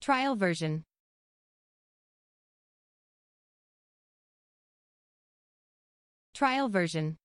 Trial version. Trial version.